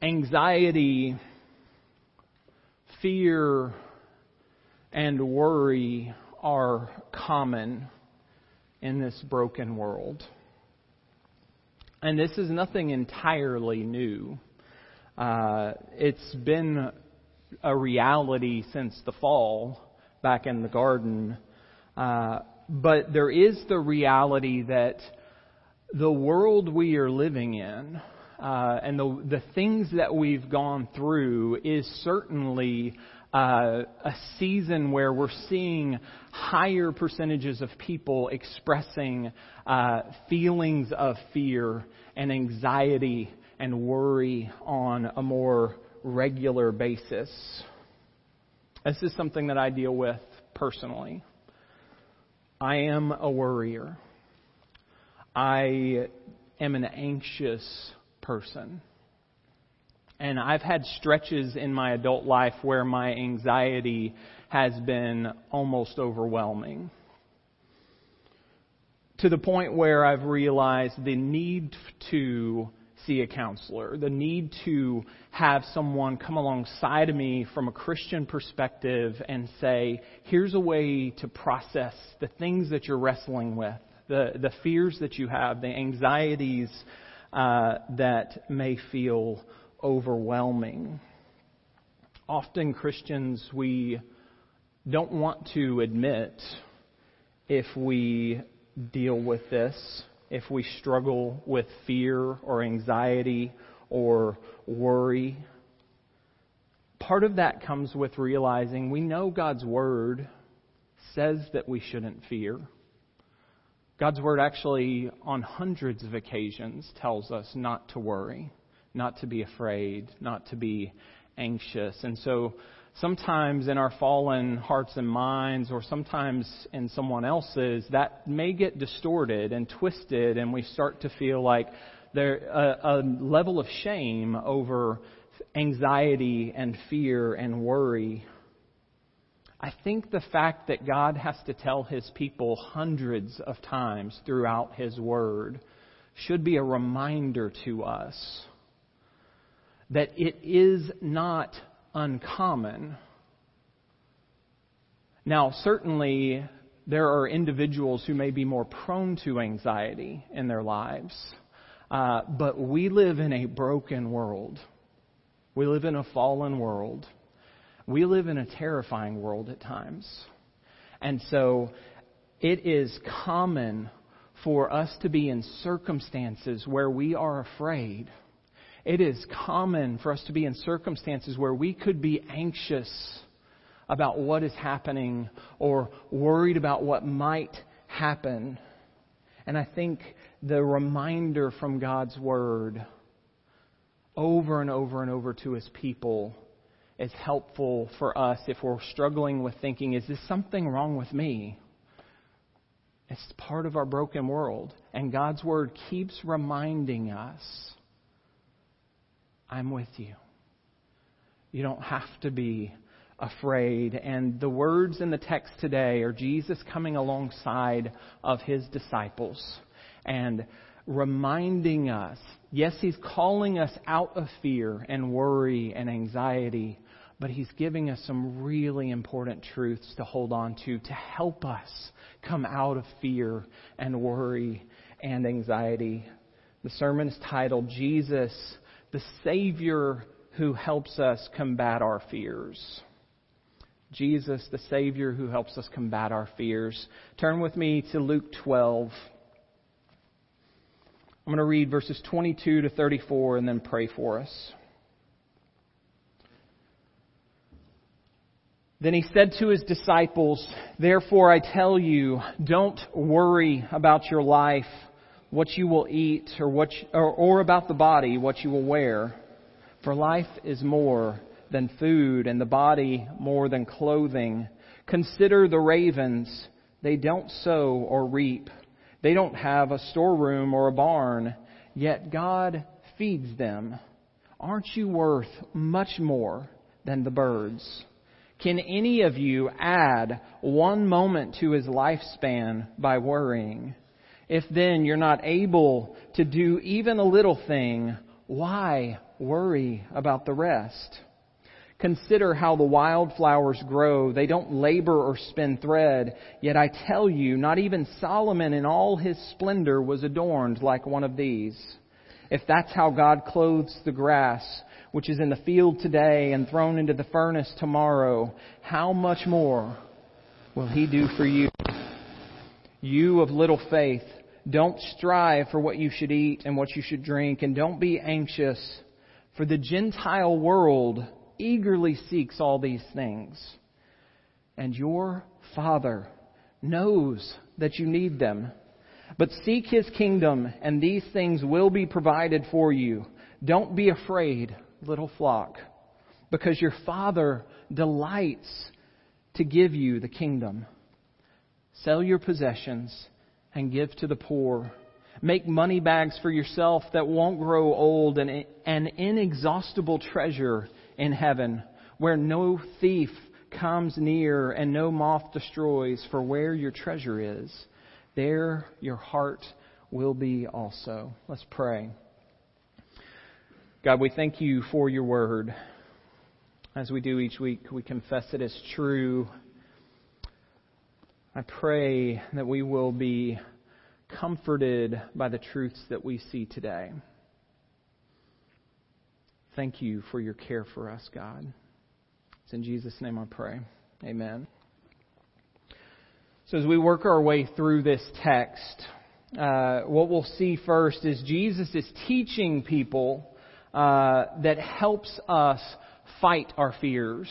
anxiety, fear, and worry are common in this broken world. And this is nothing entirely new. Uh, it's been a reality since the fall back in the garden. Uh, but there is the reality that the world we are living in uh, and the, the things that we've gone through is certainly uh, a season where we're seeing higher percentages of people expressing uh, feelings of fear and anxiety and worry on a more regular basis. This is something that I deal with personally. I am a worrier. I am an anxious person. And I've had stretches in my adult life where my anxiety has been almost overwhelming. To the point where I've realized the need to see a counselor, the need to have someone come alongside of me from a Christian perspective and say, here's a way to process the things that you're wrestling with, the, the fears that you have, the anxieties uh, that may feel overwhelming. Often Christians, we don't want to admit if we deal with this, if we struggle with fear or anxiety or worry. Part of that comes with realizing we know God's Word says that we shouldn't fear. God's Word actually, on hundreds of occasions, tells us not to worry not to be afraid, not to be anxious. And so sometimes in our fallen hearts and minds, or sometimes in someone else's, that may get distorted and twisted, and we start to feel like there a, a level of shame over anxiety and fear and worry. I think the fact that God has to tell his people hundreds of times throughout his word should be a reminder to us that it is not uncommon. Now, certainly, there are individuals who may be more prone to anxiety in their lives, uh, but we live in a broken world. We live in a fallen world. We live in a terrifying world at times. And so, it is common for us to be in circumstances where we are afraid it is common for us to be in circumstances where we could be anxious about what is happening or worried about what might happen. And I think the reminder from God's Word over and over and over to His people is helpful for us if we're struggling with thinking, is this something wrong with me? It's part of our broken world. And God's Word keeps reminding us I'm with you. You don't have to be afraid. And the words in the text today are Jesus coming alongside of his disciples and reminding us yes, he's calling us out of fear and worry and anxiety, but he's giving us some really important truths to hold on to to help us come out of fear and worry and anxiety. The sermon is titled Jesus the Savior who helps us combat our fears. Jesus, the Savior who helps us combat our fears. Turn with me to Luke 12. I'm going to read verses 22 to 34 and then pray for us. Then he said to his disciples, Therefore I tell you, don't worry about your life what you will eat or, what you, or, or about the body, what you will wear. For life is more than food and the body more than clothing. Consider the ravens. They don't sow or reap. They don't have a storeroom or a barn, yet God feeds them. Aren't you worth much more than the birds? Can any of you add one moment to his lifespan by worrying? If then you're not able to do even a little thing, why worry about the rest? Consider how the wildflowers grow. They don't labor or spin thread. Yet I tell you, not even Solomon in all his splendor was adorned like one of these. If that's how God clothes the grass, which is in the field today and thrown into the furnace tomorrow, how much more will he do for you? You of little faith, don't strive for what you should eat and what you should drink, and don't be anxious, for the Gentile world eagerly seeks all these things. And your Father knows that you need them. But seek His kingdom, and these things will be provided for you. Don't be afraid, little flock, because your Father delights to give you the kingdom. Sell your possessions and give to the poor. Make money bags for yourself that won't grow old and an inexhaustible treasure in heaven where no thief comes near and no moth destroys, for where your treasure is, there your heart will be also. Let's pray. God, we thank you for your word. As we do each week, we confess it as true. I pray that we will be comforted by the truths that we see today. Thank you for your care for us, God. It's in Jesus' name I pray. Amen. So, as we work our way through this text, uh, what we'll see first is Jesus is teaching people uh, that helps us fight our fears.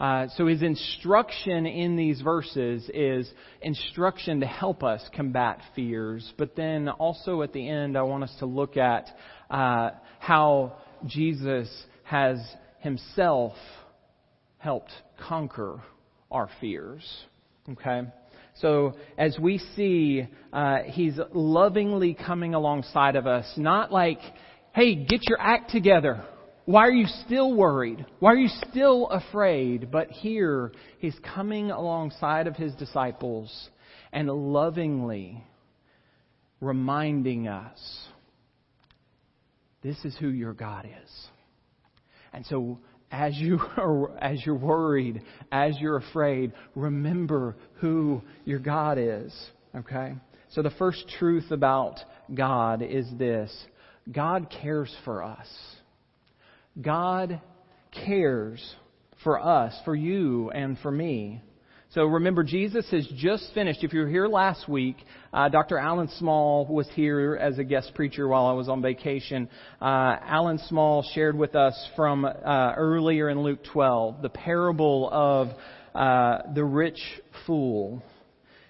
Uh, so his instruction in these verses is instruction to help us combat fears. But then also at the end, I want us to look at uh, how Jesus has himself helped conquer our fears. Okay? So as we see, uh, he's lovingly coming alongside of us, not like, hey, get your act together. Why are you still worried? Why are you still afraid? But here, he's coming alongside of his disciples and lovingly reminding us this is who your God is. And so as you are, as you're worried, as you're afraid, remember who your God is. Okay? So the first truth about God is this. God cares for us. God cares for us, for you and for me. So remember, Jesus has just finished. If you were here last week, uh, Dr. Alan Small was here as a guest preacher while I was on vacation. Uh, Alan Small shared with us from uh, earlier in Luke 12 the parable of uh, the rich fool.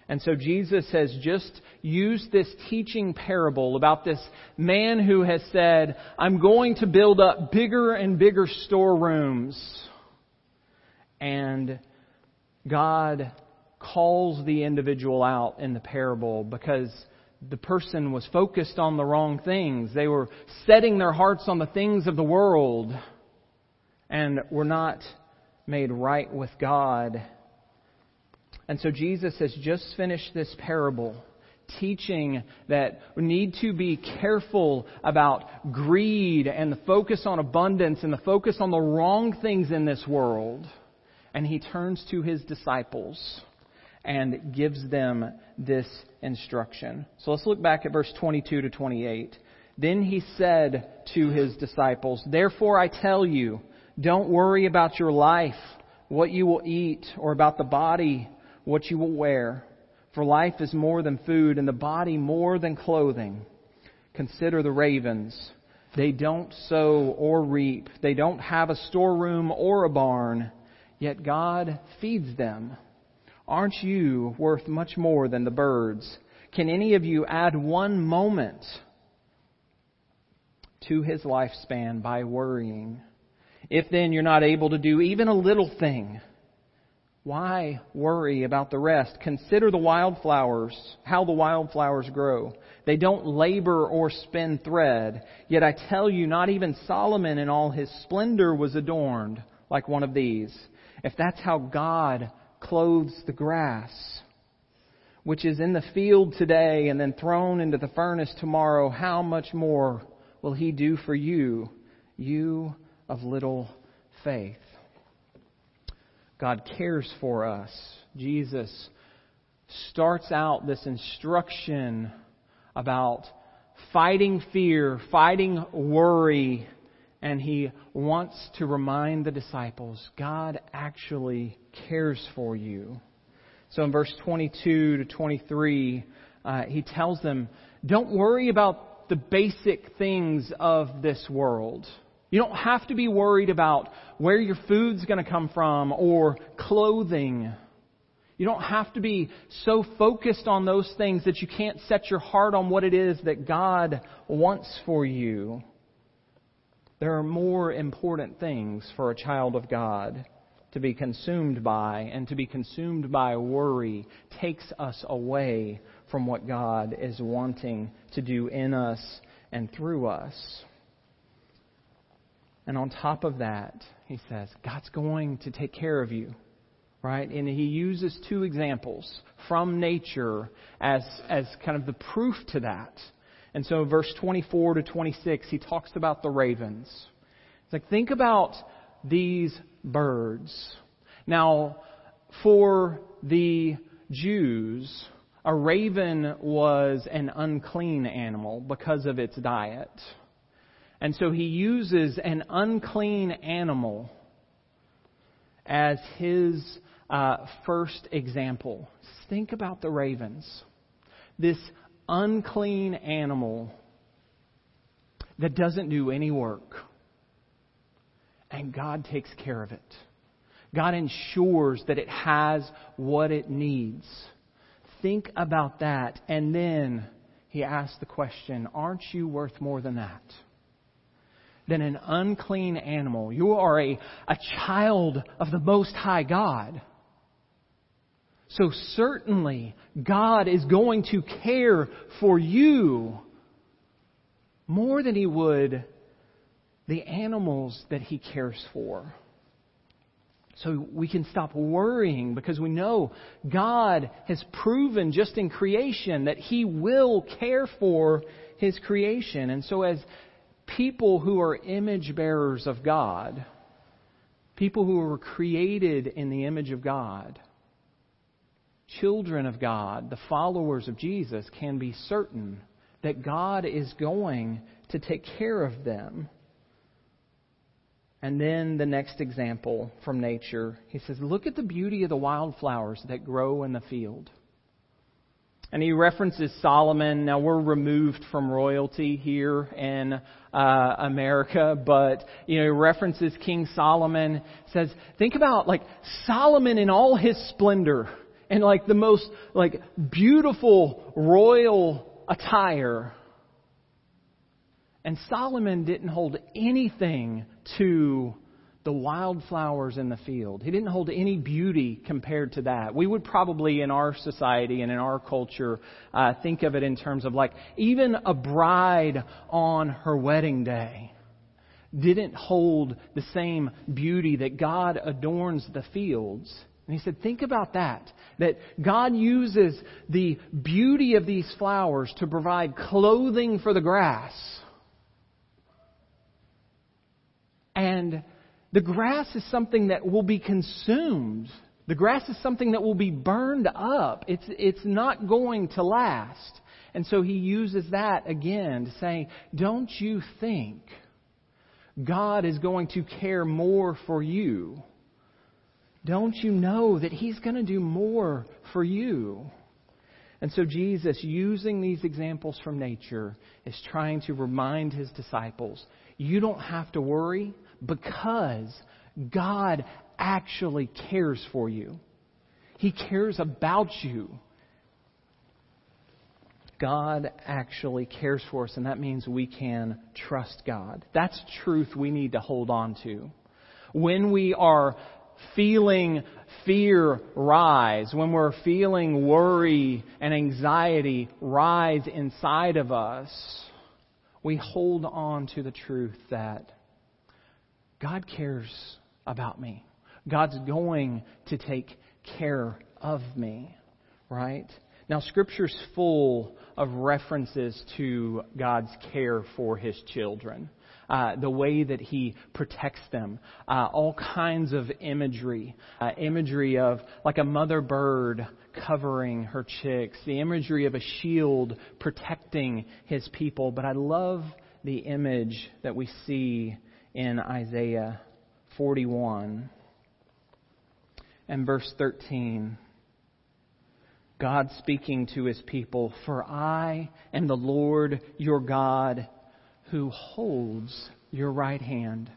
And so Jesus has just used this teaching parable about this man who has said, I'm going to build up bigger and bigger storerooms. And God calls the individual out in the parable because the person was focused on the wrong things. They were setting their hearts on the things of the world and were not made right with God. And so Jesus has just finished this parable teaching that we need to be careful about greed and the focus on abundance and the focus on the wrong things in this world and he turns to his disciples and gives them this instruction. So let's look back at verse 22 to 28. Then he said to his disciples, Therefore I tell you, don't worry about your life, what you will eat, or about the body, what you will wear. For life is more than food, and the body more than clothing. Consider the ravens. They don't sow or reap. They don't have a storeroom or a barn yet God feeds them. Aren't you worth much more than the birds? Can any of you add one moment to his lifespan by worrying? If then you're not able to do even a little thing, why worry about the rest? Consider the wildflowers, how the wildflowers grow. They don't labor or spin thread. Yet I tell you, not even Solomon in all his splendor was adorned like one of these if that's how God clothes the grass, which is in the field today and then thrown into the furnace tomorrow, how much more will He do for you, you of little faith. God cares for us. Jesus starts out this instruction about fighting fear, fighting worry, and he wants to remind the disciples God actually cares for you. So in verse 22 to 23, uh, he tells them, Don't worry about the basic things of this world. You don't have to be worried about where your food's going to come from or clothing. You don't have to be so focused on those things that you can't set your heart on what it is that God wants for you. There are more important things for a child of God to be consumed by, and to be consumed by worry takes us away from what God is wanting to do in us and through us. And on top of that, he says, God's going to take care of you. Right? And he uses two examples from nature as, as kind of the proof to that. And so, verse 24 to 26, he talks about the ravens. It's like, think about these birds. Now, for the Jews, a raven was an unclean animal because of its diet. And so he uses an unclean animal as his uh, first example. Think about the ravens. This unclean animal that doesn't do any work. And God takes care of it. God ensures that it has what it needs. Think about that. And then he asks the question Aren't you worth more than that? Than an unclean animal. You are a, a child of the Most High God. So certainly, God is going to care for you more than He would the animals that He cares for. So we can stop worrying because we know God has proven just in creation that He will care for His creation. And so as people who are image bearers of God, people who were created in the image of God, children of God, the followers of Jesus, can be certain that God is going to take care of them. And then the next example from nature, he says, Look at the beauty of the wildflowers that grow in the field. And he references Solomon. Now we're removed from royalty here in uh, America, but you know he references King Solomon. Says, think about like Solomon in all his splendor and like the most like beautiful royal attire. And Solomon didn't hold anything to the wildflowers in the field. He didn't hold any beauty compared to that. We would probably, in our society and in our culture, uh, think of it in terms of like even a bride on her wedding day didn't hold the same beauty that God adorns the fields. And he said, think about that. That God uses the beauty of these flowers to provide clothing for the grass. And the grass is something that will be consumed. The grass is something that will be burned up. It's, it's not going to last. And so he uses that again to say, don't you think God is going to care more for you? Don't you know that he's going to do more for you? And so Jesus, using these examples from nature, is trying to remind his disciples, you don't have to worry because God actually cares for you. He cares about you. God actually cares for us, and that means we can trust God. That's truth we need to hold on to. When we are feeling fear rise, when we're feeling worry and anxiety rise inside of us, we hold on to the truth that God cares about me. God's going to take care of me, right? Now, Scripture's full of references to God's care for His children. Uh, the way that he protects them, uh, all kinds of imagery, uh, imagery of like a mother bird covering her chicks, the imagery of a shield protecting his people. But I love the image that we see in Isaiah 41 and verse 13. God speaking to his people, For I am the Lord your God who holds your right hand,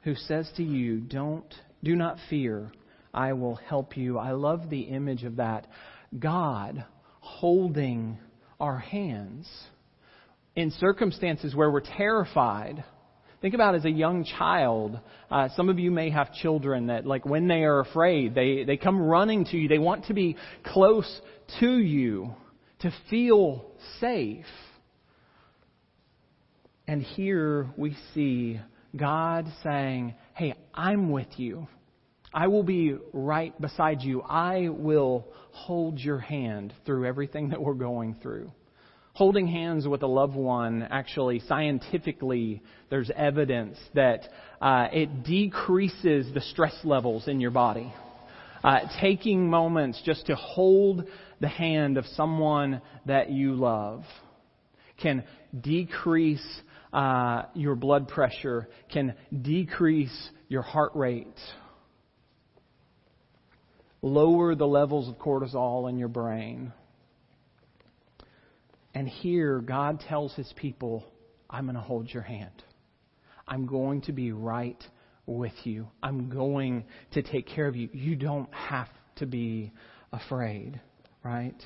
who says to you, Don't, do not fear, I will help you. I love the image of that. God holding our hands in circumstances where we're terrified Think about as a young child. Uh, some of you may have children that, like, when they are afraid, they, they come running to you. They want to be close to you to feel safe. And here we see God saying, Hey, I'm with you. I will be right beside you. I will hold your hand through everything that we're going through holding hands with a loved one, actually, scientifically, there's evidence that uh, it decreases the stress levels in your body. Uh, taking moments just to hold the hand of someone that you love can decrease uh, your blood pressure, can decrease your heart rate, lower the levels of cortisol in your brain. And here, God tells his people, I'm going to hold your hand. I'm going to be right with you. I'm going to take care of you. You don't have to be afraid, right?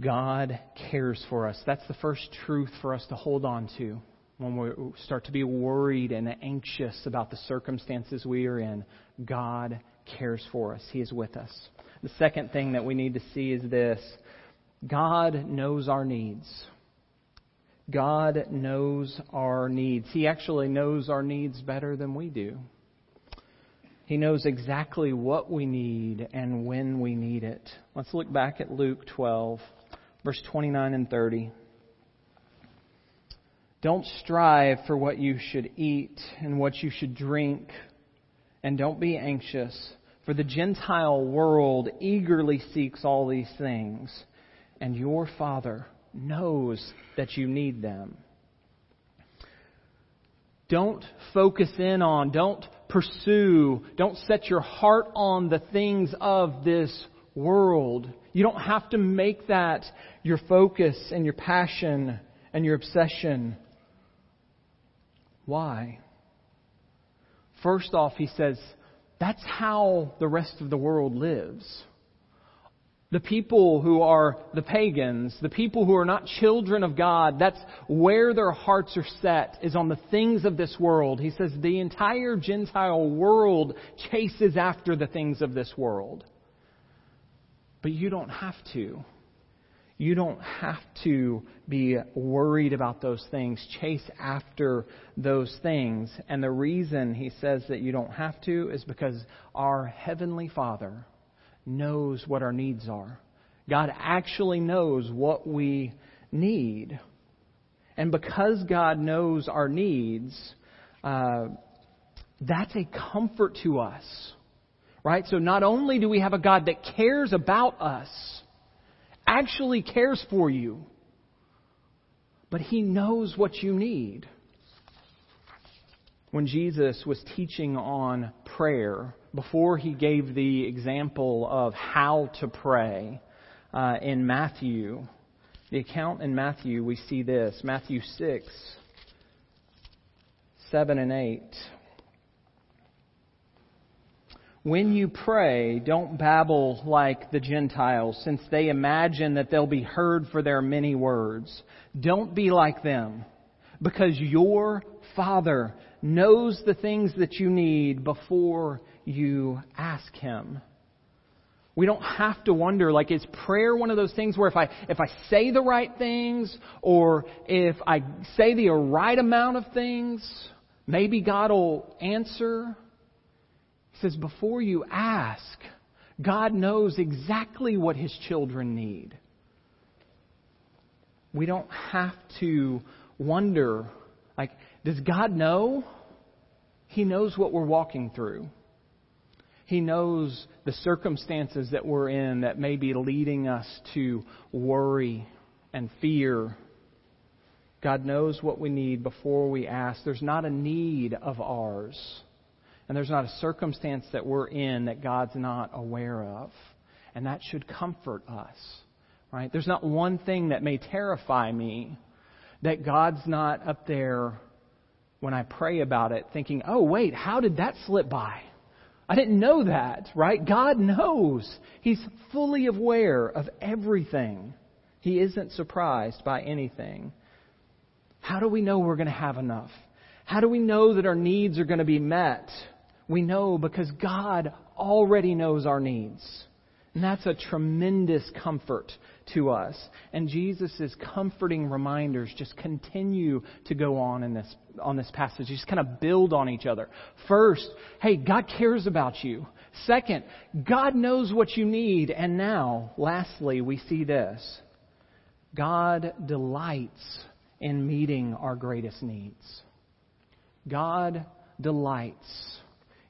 God cares for us. That's the first truth for us to hold on to when we start to be worried and anxious about the circumstances we are in. God cares for us, He is with us. The second thing that we need to see is this God knows our needs. God knows our needs. He actually knows our needs better than we do. He knows exactly what we need and when we need it. Let's look back at Luke 12, verse 29 and 30. Don't strive for what you should eat and what you should drink, and don't be anxious, for the Gentile world eagerly seeks all these things and your Father knows that you need them. Don't focus in on, don't pursue, don't set your heart on the things of this world. You don't have to make that your focus and your passion and your obsession. Why? First off, he says, that's how the rest of the world lives. The people who are the pagans, the people who are not children of God, that's where their hearts are set, is on the things of this world. He says the entire Gentile world chases after the things of this world. But you don't have to. You don't have to be worried about those things, chase after those things. And the reason he says that you don't have to is because our Heavenly Father knows what our needs are. God actually knows what we need. And because God knows our needs, uh, that's a comfort to us. Right? So not only do we have a God that cares about us, actually cares for you, but He knows what you need. When Jesus was teaching on prayer, before he gave the example of how to pray uh, in Matthew, the account in Matthew, we see this Matthew 6, 7 and 8. When you pray, don't babble like the Gentiles, since they imagine that they'll be heard for their many words. Don't be like them, because your Father knows the things that you need before you ask Him. We don't have to wonder, like, is prayer one of those things where if I, if I say the right things, or if I say the right amount of things, maybe God will answer? He says, before you ask, God knows exactly what His children need. We don't have to wonder, like, does God know? He knows what we're walking through. He knows the circumstances that we're in that may be leading us to worry and fear. God knows what we need before we ask. There's not a need of ours and there's not a circumstance that we're in that God's not aware of. And that should comfort us. Right? There's not one thing that may terrify me that God's not up there when I pray about it thinking, oh, wait, how did that slip by? I didn't know that, right? God knows. He's fully aware of everything. He isn't surprised by anything. How do we know we're going to have enough? How do we know that our needs are going to be met? We know because God already knows our needs. And that's a tremendous comfort to us. And Jesus' comforting reminders just continue to go on in this, on this passage. Just kind of build on each other. First, hey, God cares about you. Second, God knows what you need. And now, lastly, we see this. God delights in meeting our greatest needs. God delights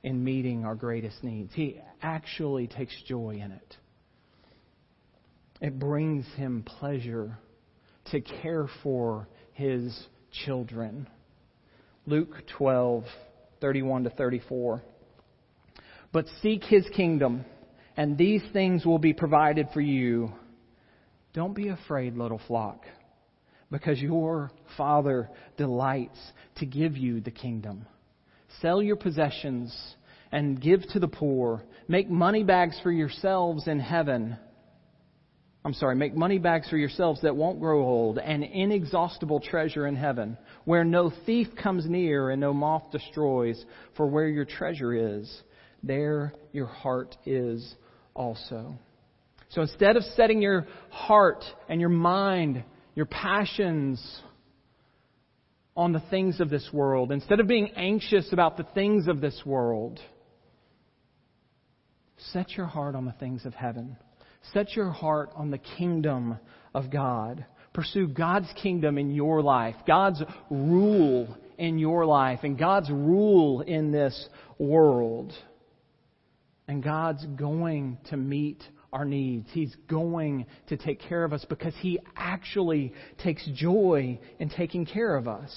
in meeting our greatest needs. He actually takes joy in it. It brings him pleasure to care for his children. Luke 12, 31 to 34. But seek his kingdom, and these things will be provided for you. Don't be afraid, little flock, because your Father delights to give you the kingdom. Sell your possessions and give to the poor. Make money bags for yourselves in heaven. I'm sorry, make money bags for yourselves that won't grow old, an inexhaustible treasure in heaven, where no thief comes near and no moth destroys, for where your treasure is, there your heart is also. So instead of setting your heart and your mind, your passions on the things of this world, instead of being anxious about the things of this world, Set your heart on the things of heaven. Set your heart on the kingdom of God. Pursue God's kingdom in your life, God's rule in your life, and God's rule in this world. And God's going to meet our needs. He's going to take care of us because He actually takes joy in taking care of us.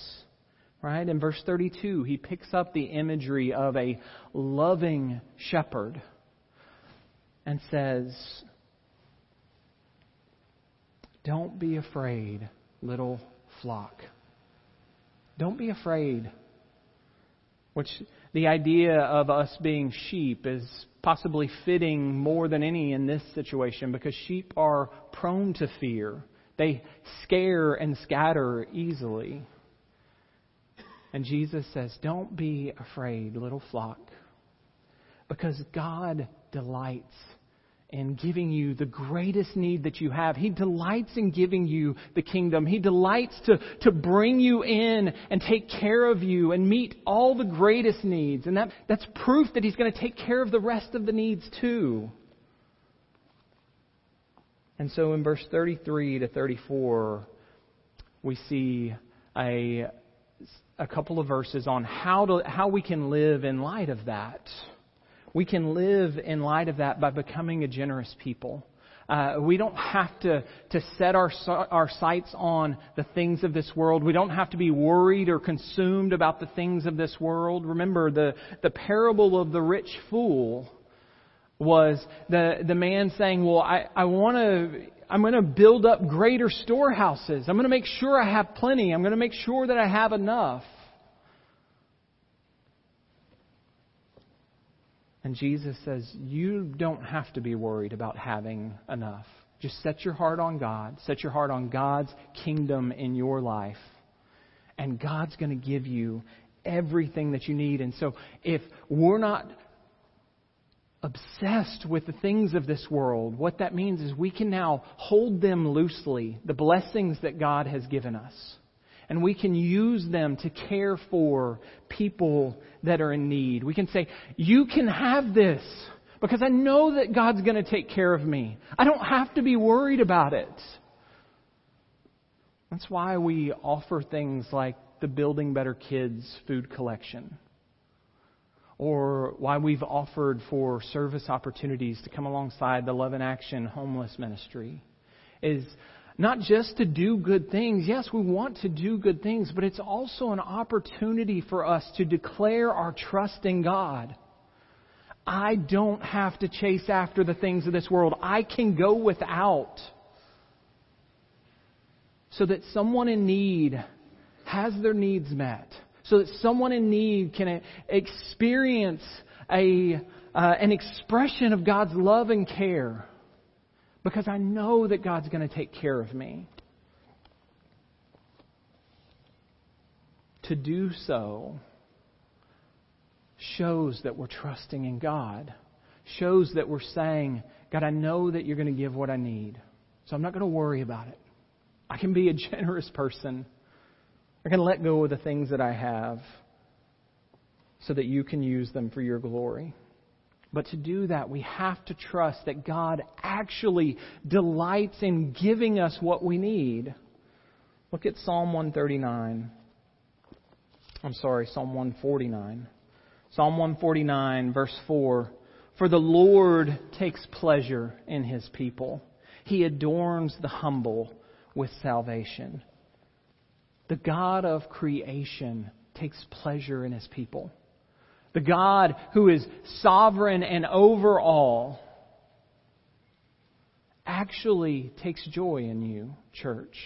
Right? In verse 32, He picks up the imagery of a loving shepherd and says, Don't be afraid, little flock. Don't be afraid. Which the idea of us being sheep is possibly fitting more than any in this situation because sheep are prone to fear. They scare and scatter easily. And Jesus says, Don't be afraid, little flock, because God delights in giving you the greatest need that you have. He delights in giving you the kingdom. He delights to, to bring you in and take care of you and meet all the greatest needs. And that, that's proof that He's going to take care of the rest of the needs too. And so in verse 33 to 34, we see a, a couple of verses on how, to, how we can live in light of that. We can live in light of that by becoming a generous people. Uh, we don't have to, to set our, our sights on the things of this world. We don't have to be worried or consumed about the things of this world. Remember, the, the parable of the rich fool was the, the man saying, Well, I, I want to. I'm going to build up greater storehouses. I'm going to make sure I have plenty. I'm going to make sure that I have enough. And Jesus says, You don't have to be worried about having enough. Just set your heart on God. Set your heart on God's kingdom in your life. And God's going to give you everything that you need. And so if we're not obsessed with the things of this world, what that means is we can now hold them loosely, the blessings that God has given us and we can use them to care for people that are in need. We can say, You can have this because I know that God's going to take care of me. I don't have to be worried about it. That's why we offer things like the Building Better Kids food collection, or why we've offered for service opportunities to come alongside the Love in Action homeless ministry. Is not just to do good things. Yes, we want to do good things, but it's also an opportunity for us to declare our trust in God. I don't have to chase after the things of this world. I can go without. So that someone in need has their needs met. So that someone in need can experience a, uh, an expression of God's love and care. Because I know that God's going to take care of me. To do so shows that we're trusting in God, shows that we're saying, God, I know that you're going to give what I need, so I'm not going to worry about it. I can be a generous person. I can let go of the things that I have so that you can use them for your glory. But to do that, we have to trust that God actually delights in giving us what we need. Look at Psalm 139. I'm sorry, Psalm 149. Psalm 149, verse 4 For the Lord takes pleasure in his people, he adorns the humble with salvation. The God of creation takes pleasure in his people. The God who is sovereign and over all actually takes joy in you, church.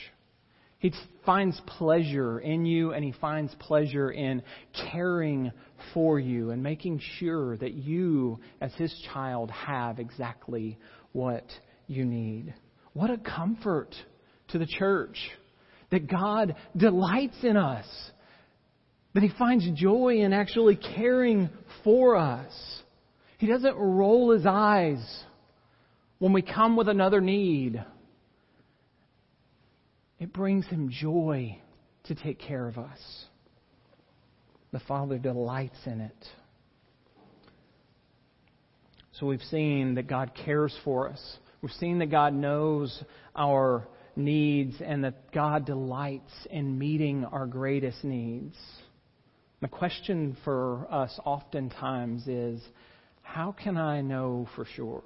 He finds pleasure in you and he finds pleasure in caring for you and making sure that you, as his child, have exactly what you need. What a comfort to the church that God delights in us, that he finds joy in actually caring for us. He doesn't roll his eyes when we come with another need. It brings him joy to take care of us. The Father delights in it. So we've seen that God cares for us. We've seen that God knows our needs and that God delights in meeting our greatest needs. The question for us oftentimes is how can I know for sure?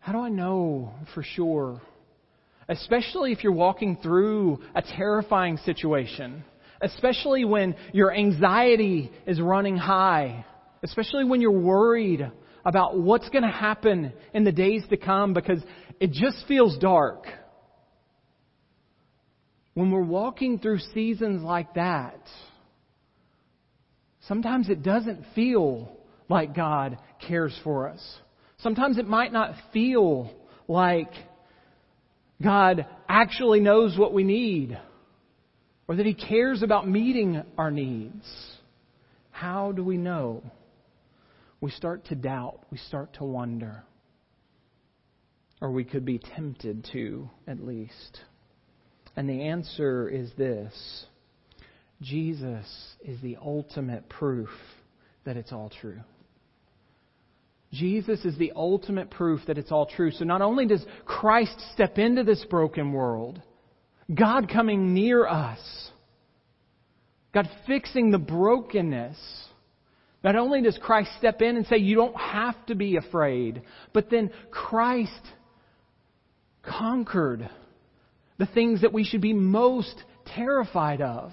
How do I know for sure especially if you're walking through a terrifying situation, especially when your anxiety is running high, especially when you're worried about what's going to happen in the days to come because it just feels dark. When we're walking through seasons like that, sometimes it doesn't feel like God cares for us. Sometimes it might not feel like God actually knows what we need or that He cares about meeting our needs. How do we know? We start to doubt, we start to wonder. Or we could be tempted to, at least. And the answer is this Jesus is the ultimate proof that it's all true. Jesus is the ultimate proof that it's all true. So not only does Christ step into this broken world, God coming near us, God fixing the brokenness, not only does Christ step in and say, You don't have to be afraid, but then Christ conquered the things that we should be most terrified of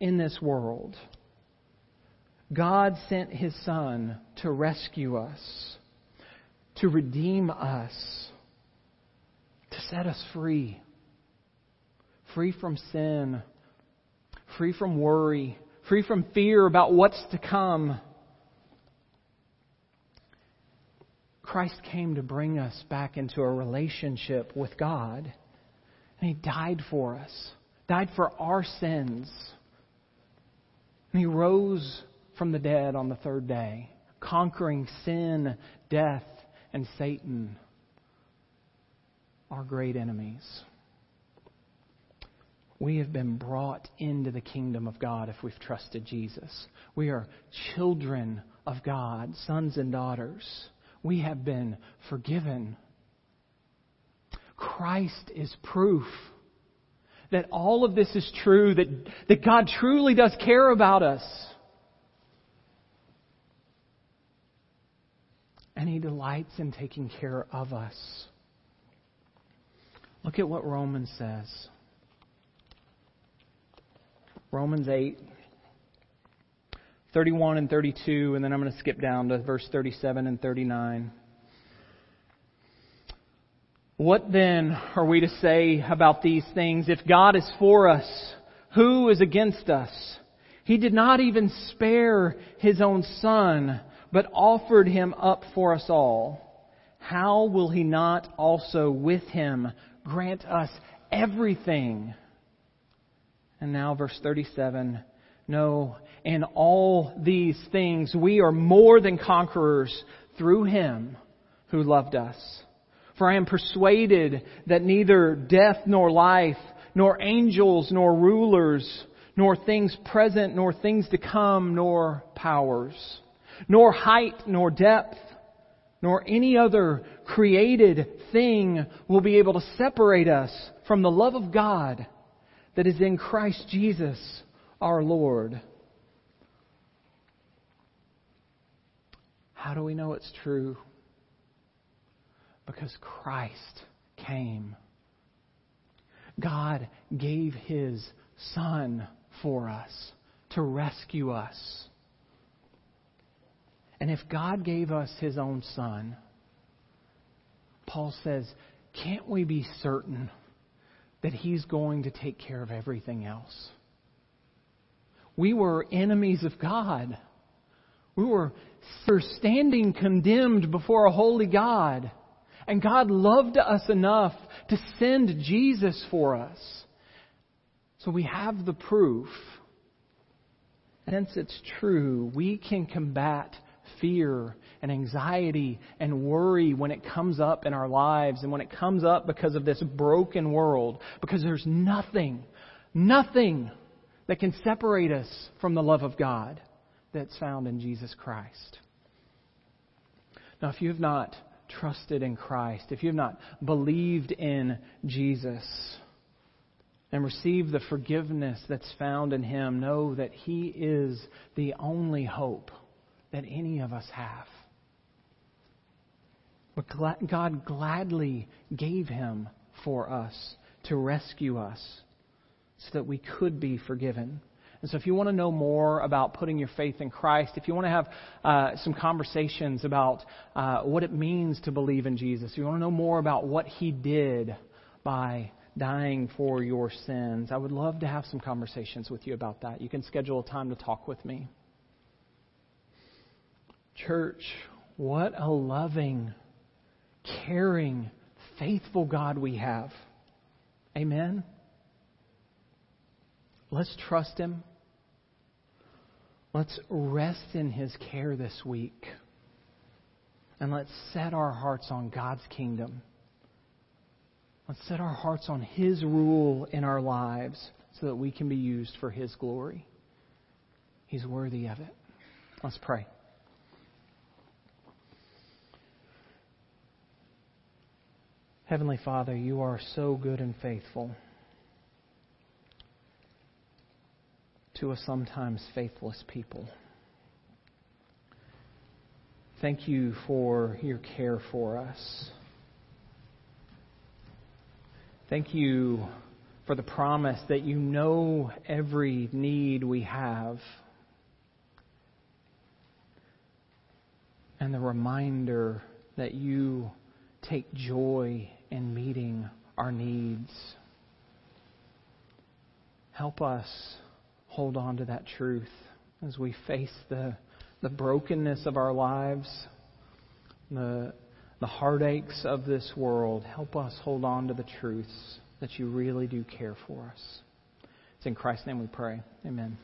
in this world. God sent His Son to rescue us, to redeem us, to set us free. Free from sin, free from worry, free from fear about what's to come. Christ came to bring us back into a relationship with God. And He died for us, died for our sins. And He rose from the dead on the third day, conquering sin, death, and Satan, our great enemies. we have been brought into the kingdom of God if we've trusted Jesus. We are children of God, sons and daughters. We have been forgiven. Christ is proof that all of this is true, that, that God truly does care about us. And He delights in taking care of us. Look at what Romans says. Romans 8, 31 and 32, and then I'm going to skip down to verse 37 and 39. What then are we to say about these things? If God is for us, who is against us? He did not even spare his own son, but offered him up for us all. How will he not also with him grant us everything? And now, verse 37 No, in all these things we are more than conquerors through him who loved us. For I am persuaded that neither death nor life, nor angels nor rulers, nor things present nor things to come, nor powers, nor height nor depth, nor any other created thing will be able to separate us from the love of God that is in Christ Jesus our Lord. How do we know it's true? Because Christ came. God gave His Son for us to rescue us. And if God gave us His own Son, Paul says, can't we be certain that He's going to take care of everything else. We were enemies of God. We were standing condemned before a holy God. And God loved us enough to send Jesus for us. So we have the proof. Since it's true, we can combat fear and anxiety and worry when it comes up in our lives and when it comes up because of this broken world. Because there's nothing, nothing that can separate us from the love of God that's found in Jesus Christ. Now, if you have not trusted in Christ, if you have not believed in Jesus, and received the forgiveness that's found in Him, know that He is the only hope that any of us have. But God gladly gave him for us to rescue us so that we could be forgiven. And so, if you want to know more about putting your faith in Christ, if you want to have uh, some conversations about uh, what it means to believe in Jesus, if you want to know more about what He did by dying for your sins, I would love to have some conversations with you about that. You can schedule a time to talk with me. Church, what a loving, caring, faithful God we have. Amen. Let's trust Him. Let's rest in His care this week. And let's set our hearts on God's kingdom. Let's set our hearts on His rule in our lives so that we can be used for His glory. He's worthy of it. Let's pray. Heavenly Father, you are so good and faithful to a sometimes faithless people. Thank you for your care for us. Thank you for the promise that you know every need we have. And the reminder that you take joy in meeting our needs. Help us hold on to that truth as we face the, the brokenness of our lives, the, the heartaches of this world. Help us hold on to the truths that you really do care for us. It's in Christ's name we pray. Amen.